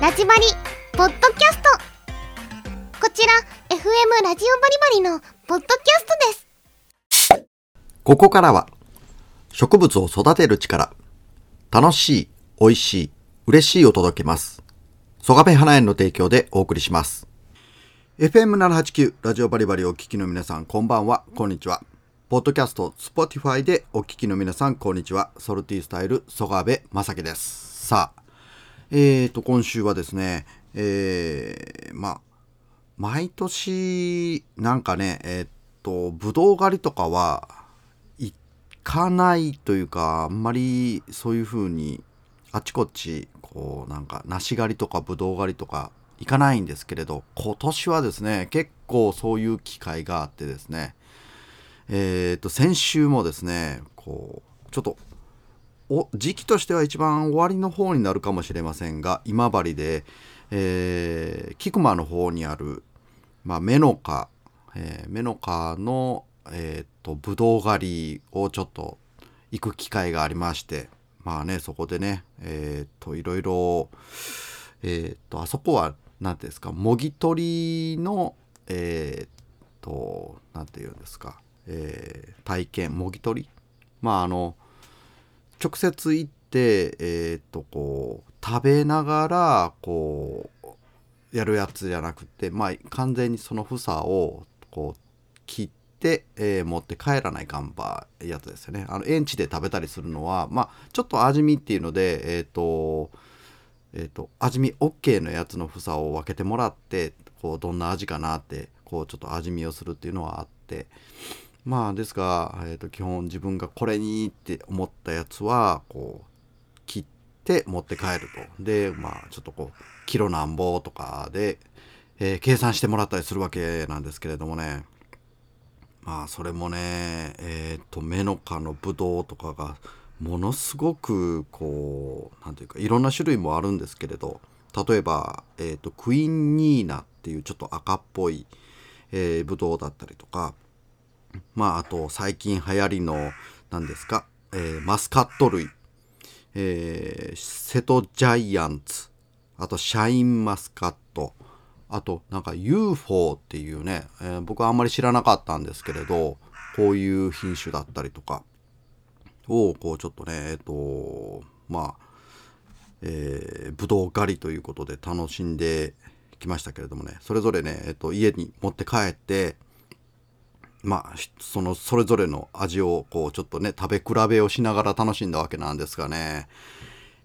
ラジバリポッドキャストこちら FM ラジオバリバリのポッドキャストですここからは植物を育てる力楽しい、美味しい、嬉しいを届けます。ソガペ花園の提供でお送りします。FM789 ラジオバリバリをお聞きの皆さんこんばんは、こんにちは。ポッドキャスト、スポティファイでお聞きの皆さんこんにちは。ソルティスタイル、ソガベまさきです。さあ、えーと、今週はですね、えー、まあ、毎年、なんかね、えーっと、ぶどう狩りとかは、行かないというか、あんまりそういう風に、あちこち、こう、なんか、梨狩りとかぶどう狩りとか、行かないんですけれど、今年はですね、結構そういう機会があってですね、えーっと、先週もですね、こう、ちょっと、お時期としては一番終わりの方になるかもしれませんが今治で、えー、菊間の方にある、まあ、メノカ、えーメノカの、えー、とブドウ狩りをちょっと行く機会がありましてまあねそこでねえっ、といろいろえっ、とあそこは何ていうんですかもぎ取りのえっ、と何て言うんですか、えー体験もぎ取り？まああの直接行ってえーっとこう食べながらこうやるやつじゃなくてまあ完全にその房をこう切って、えー持って帰らないかんばやつですよね。あの園地で食べたりするのはまあちょっと味見っていうのでえーとえー、と味見 OK のやつの房を分けてもらってこうどんな味かなってこうちょっと味見をするっていうのはあって。まあですが、えー、と基本自分がこれにって思ったやつはこう切って持って帰ると。でまあちょっとこうキロなんぼとかで、えー計算してもらったりするわけなんですけれどもね。まあそれもねえっ、とメノカのブドウとかがものすごくこうなんていうかいろんな種類もあるんですけれど例えば、えー、とクイーンニーナっていうちょっと赤っぽい、えー、ブドウだったりとかまああと最近流行りの何ですか、えーマスカット類、えー瀬戸ジャイアンツ。あとシャインマスカット。あとなんか UFO っていうね、えー僕はあんまり知らなかったんですけれどこういう品種だったりとか。をこうちょっとねえっ、とまあえー、ぶどう狩りということで楽しんできましたけれどもね。それぞれね、えっと家に持って帰ってまあそのそれぞれの味をこうちょっとね食べ比べをしながら楽しんだわけなんですがね。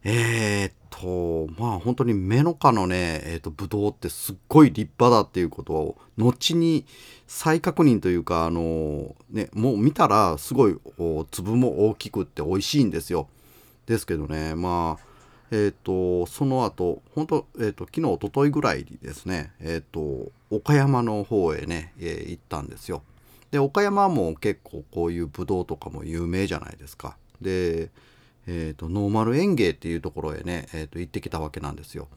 えー、っとまあ本当にメノカのねえーっとブドウってすっごい立派だっていうことを後に再確認というかあのねもう見たらすごいこう粒も大きくって美味しいんですよ。ですけどねまあえっ、とその後本当えっ、と昨日一昨日ぐらいにですねえっ、と岡山の方へね、えー行ったんですよ。で岡山も結構こういうブドウとかも有名じゃないですかでえー、とノーマル園芸っていうところへね、えー、と行ってきたわけなんですよ。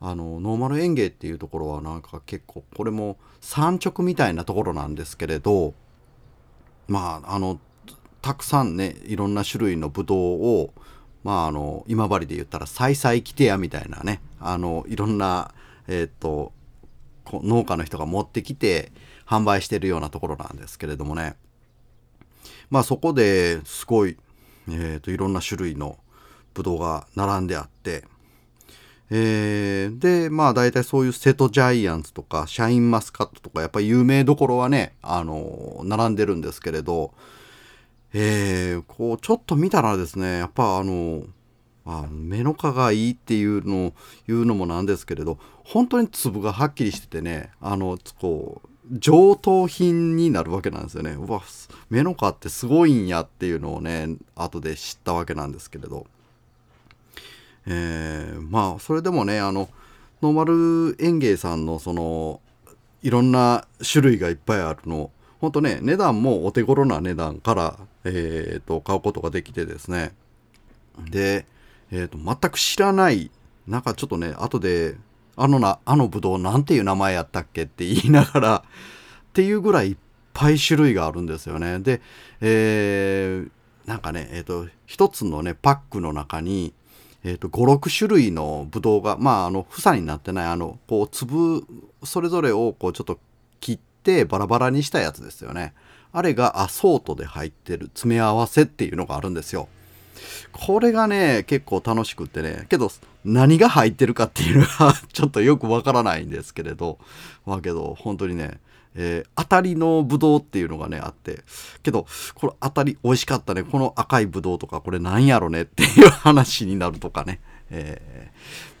あのノーマル園芸っていうところはなんか結構これも産直みたいなところなんですけれどまああのたくさんねいろんな種類のブドウをまああの今治で言ったら「さいさいきてや」みたいなねあのいろんなえっ、と農家の人が持ってきて販売してるようなところなんですけれどもね。まあそこですごいえー、といろんな種類のブドウが並んであって、えーでまあ大体そういう瀬戸ジャイアンツとかシャインマスカットとかやっぱり有名どころはねあの並んでるんですけれど、えーこうちょっと見たらですねやっぱあのあメノカがいいっていうのを言うのもなんですけれど本当に粒がはっきりしててねあのこう上等品になるわけなんですよね。うわメノカってすごいんやっていうのをね後で知ったわけなんですけれど。えーまあそれでもねあのノーマル園芸さんのそのいろんな種類がいっぱいあるの。ほんとね値段もお手頃な値段から、えー、と買うことができてですね。で、えー、と全く知らないなんかちょっとね後であのなあのブドウなんていう名前やったっけって言いながら っていうぐらいいっぱい種類があるんですよね。で、えーなんかねえっ、と一つのねパックの中にえーと、56種類のブドウがまああの房になってないあのこう粒それぞれをこうちょっと切ってバラバラにしたやつですよね。あれがアソートで入ってる詰め合わせっていうのがあるんですよ。これがね結構楽しくってねけど何が入ってるかっていうのが ちょっとよくわからないんですけれどまあけど本当にねえー、当たりのブドウっていうのがねあってけどこれ当たり美味しかったね。この赤いブドウとかこれなんやろねっていう話になるとかね、え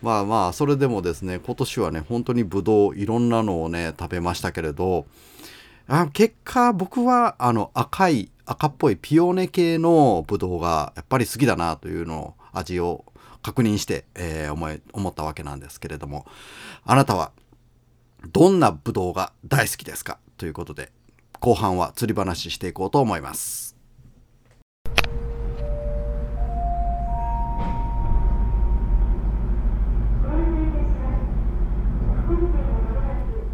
ー、まあまあそれでもですね今年はね本当にブドウいろんなのをね食べましたけれどあ結果僕はあの赤い赤っぽいピオーネ系のブドウがやっぱり好きだなというのを味を確認して、えー、思い思ったわけなんですけれどもあなたはどんなブドウが大好きですかということで後半は釣り話していこうと思います。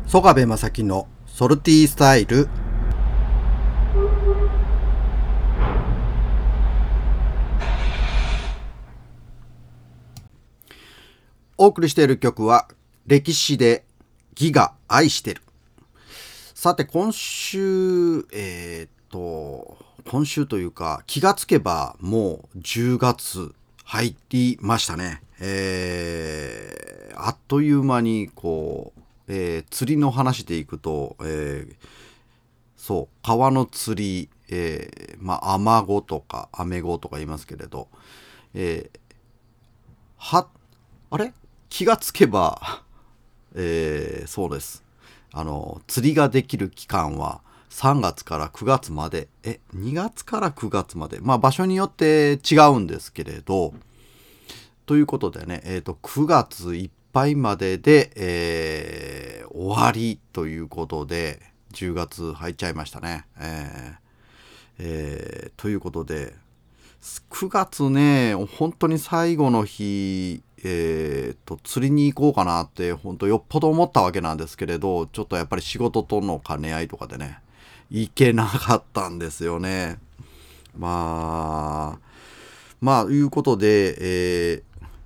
曽我部正樹のソルティースタイルお送りしている曲は歴史でギガ愛してる。さて、今週、えー、っと、今週というか、気がつけばもう10月入りましたね。えー、あっという間に、こう、えー、釣りの話でいくと、えー、そう、川の釣り、えー、まあ、アマゴとか、アメゴとか言いますけれど、えー、は、あれ？気がつけば、えー、そうです。あの、釣りができる期間は3月から9月まで、え、2月から9月まで、まあ場所によって違うんですけれど、ということでね、えっ、ー、と、9月いっぱいまでで、えー、終わりということで、10月入っちゃいましたね。えーえー、ということで、9月ね、本当に最後の日、えー、と釣りに行こうかなって本当よっぽど思ったわけなんですけれどちょっとやっぱり仕事との兼ね合いとかでね行けなかったんですよね。まあまあいうことで、えー、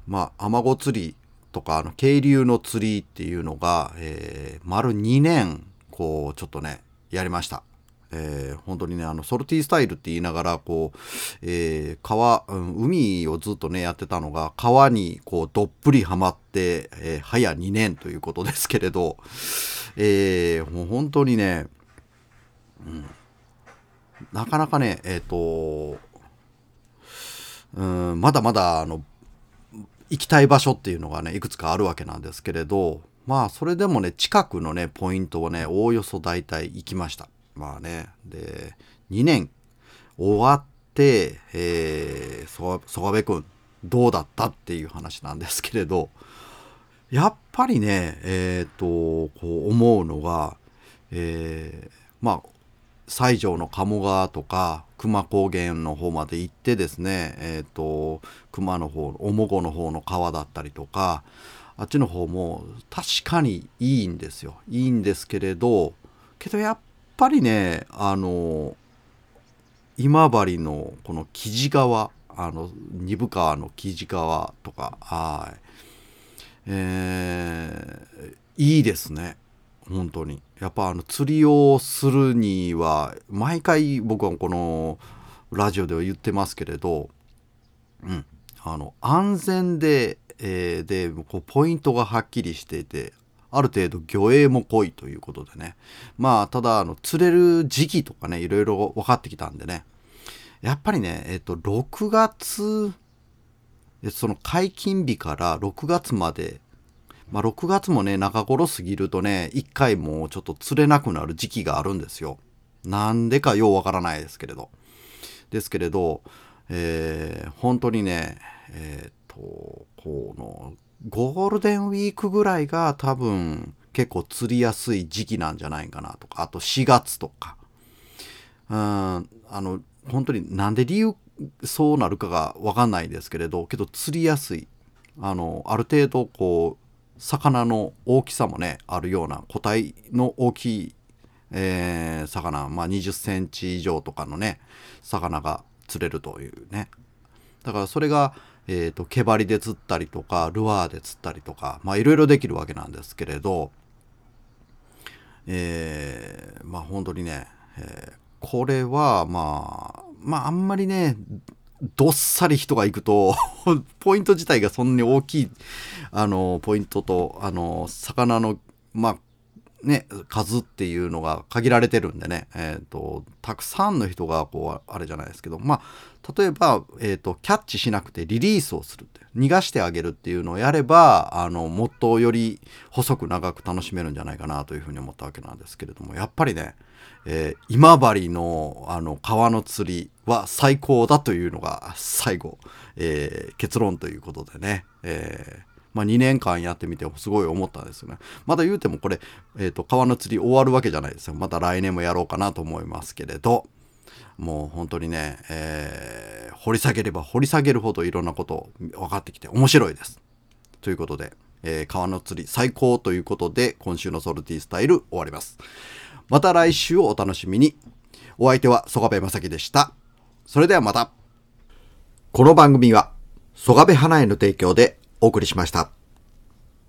まあアマゴ釣りとかあの渓流の釣りっていうのが、えー、丸2年こうちょっとねやりました。えー、本当にねあのソルティースタイルって言いながらこう、えー、川、海をずっとねやってたのが川にこうどっぷりはまって、えー、早2年ということですけれど、えー、もう本当にね、うん、なかなかねえっ、とうんまだまだあの行きたい場所っていうのがねいくつかあるわけなんですけれどまあそれでもね近くのねポイントをねおおよそ大体行きました。まあね、で、2年終わって、えー、曽我部君、どうだったっていう話なんですけれど、やっぱりね、えっ、ー、と、こう思うのが、えー、まあ、西条の鴨川とか熊高原の方まで行ってですね、えっ、ー、と、熊の方、面子の方の川だったりとか、あっちの方も確かにいいんですよ。いいんですけれど、けどやっぱりねあの今治のこの木地川あの二部川の木地川とかはい。えー、いいですね。本当に。やっぱあの釣りをするには毎回僕はこのラジオでは言ってますけれど、うん、あの安全で、えー、でこうポイントがはっきりしていてある程度魚影も濃いということでね。まあ、ただ、あの、釣れる時期とかね、いろいろ分かってきたんでね。やっぱりね、えっと、6月、その解禁日から6月まで、まあ、6月もね、中頃過ぎるとね、1回もちょっと釣れなくなる時期があるんですよ。なんでかようわからないですけれど。ですけれど、えー、本当にね、えっ、と、このゴールデンウィークぐらいが多分結構釣りやすい時期なんじゃないかなとか、あと4月とか。うん、あの、本当になんで理由そうなるかがわかんないですけれど、けど釣りやすい。あの、ある程度こう、魚の大きさもね、あるような個体の大きい、えー、魚、まあ20センチ以上とかのね、魚が釣れるというね。だからそれが、えっ、と、毛針で釣ったりとか、ルアーで釣ったりとか、まあいろいろできるわけなんですけれど、えー、まあ本当にね、えーこれはまあ、まああんまりね、どっさり人が行くと、ポイント自体がそんなに大きい、あの、ポイントと、あの、魚の、まあ、ね、数っていうのが限られてるんでね、えっ、と、たくさんの人が、こう、あれじゃないですけど、まあ、例えば、えっ、と、キャッチしなくてリリースをするって、逃がしてあげるっていうのをやれば、あの、もっとより細く長く楽しめるんじゃないかなというふうに思ったわけなんですけれども、やっぱりね、えー今治の、あの、川の釣りは最高だというのが最後、えー結論ということでね、えーまあ、2年間やってみてすごい思ったんですよね。まだ言うてもこれ、えっ、と、川の釣り終わるわけじゃないですよ。また来年もやろうかなと思いますけれど、もう本当にね、えー掘り下げれば掘り下げるほどいろんなこと分かってきて面白いです。ということで、えー川の釣り最高ということで、今週のソルティスタイル終わります。また来週をお楽しみに。お相手は曽我部正樹でした。それではまた。この番組は、曽我部花への提供でお送りしました。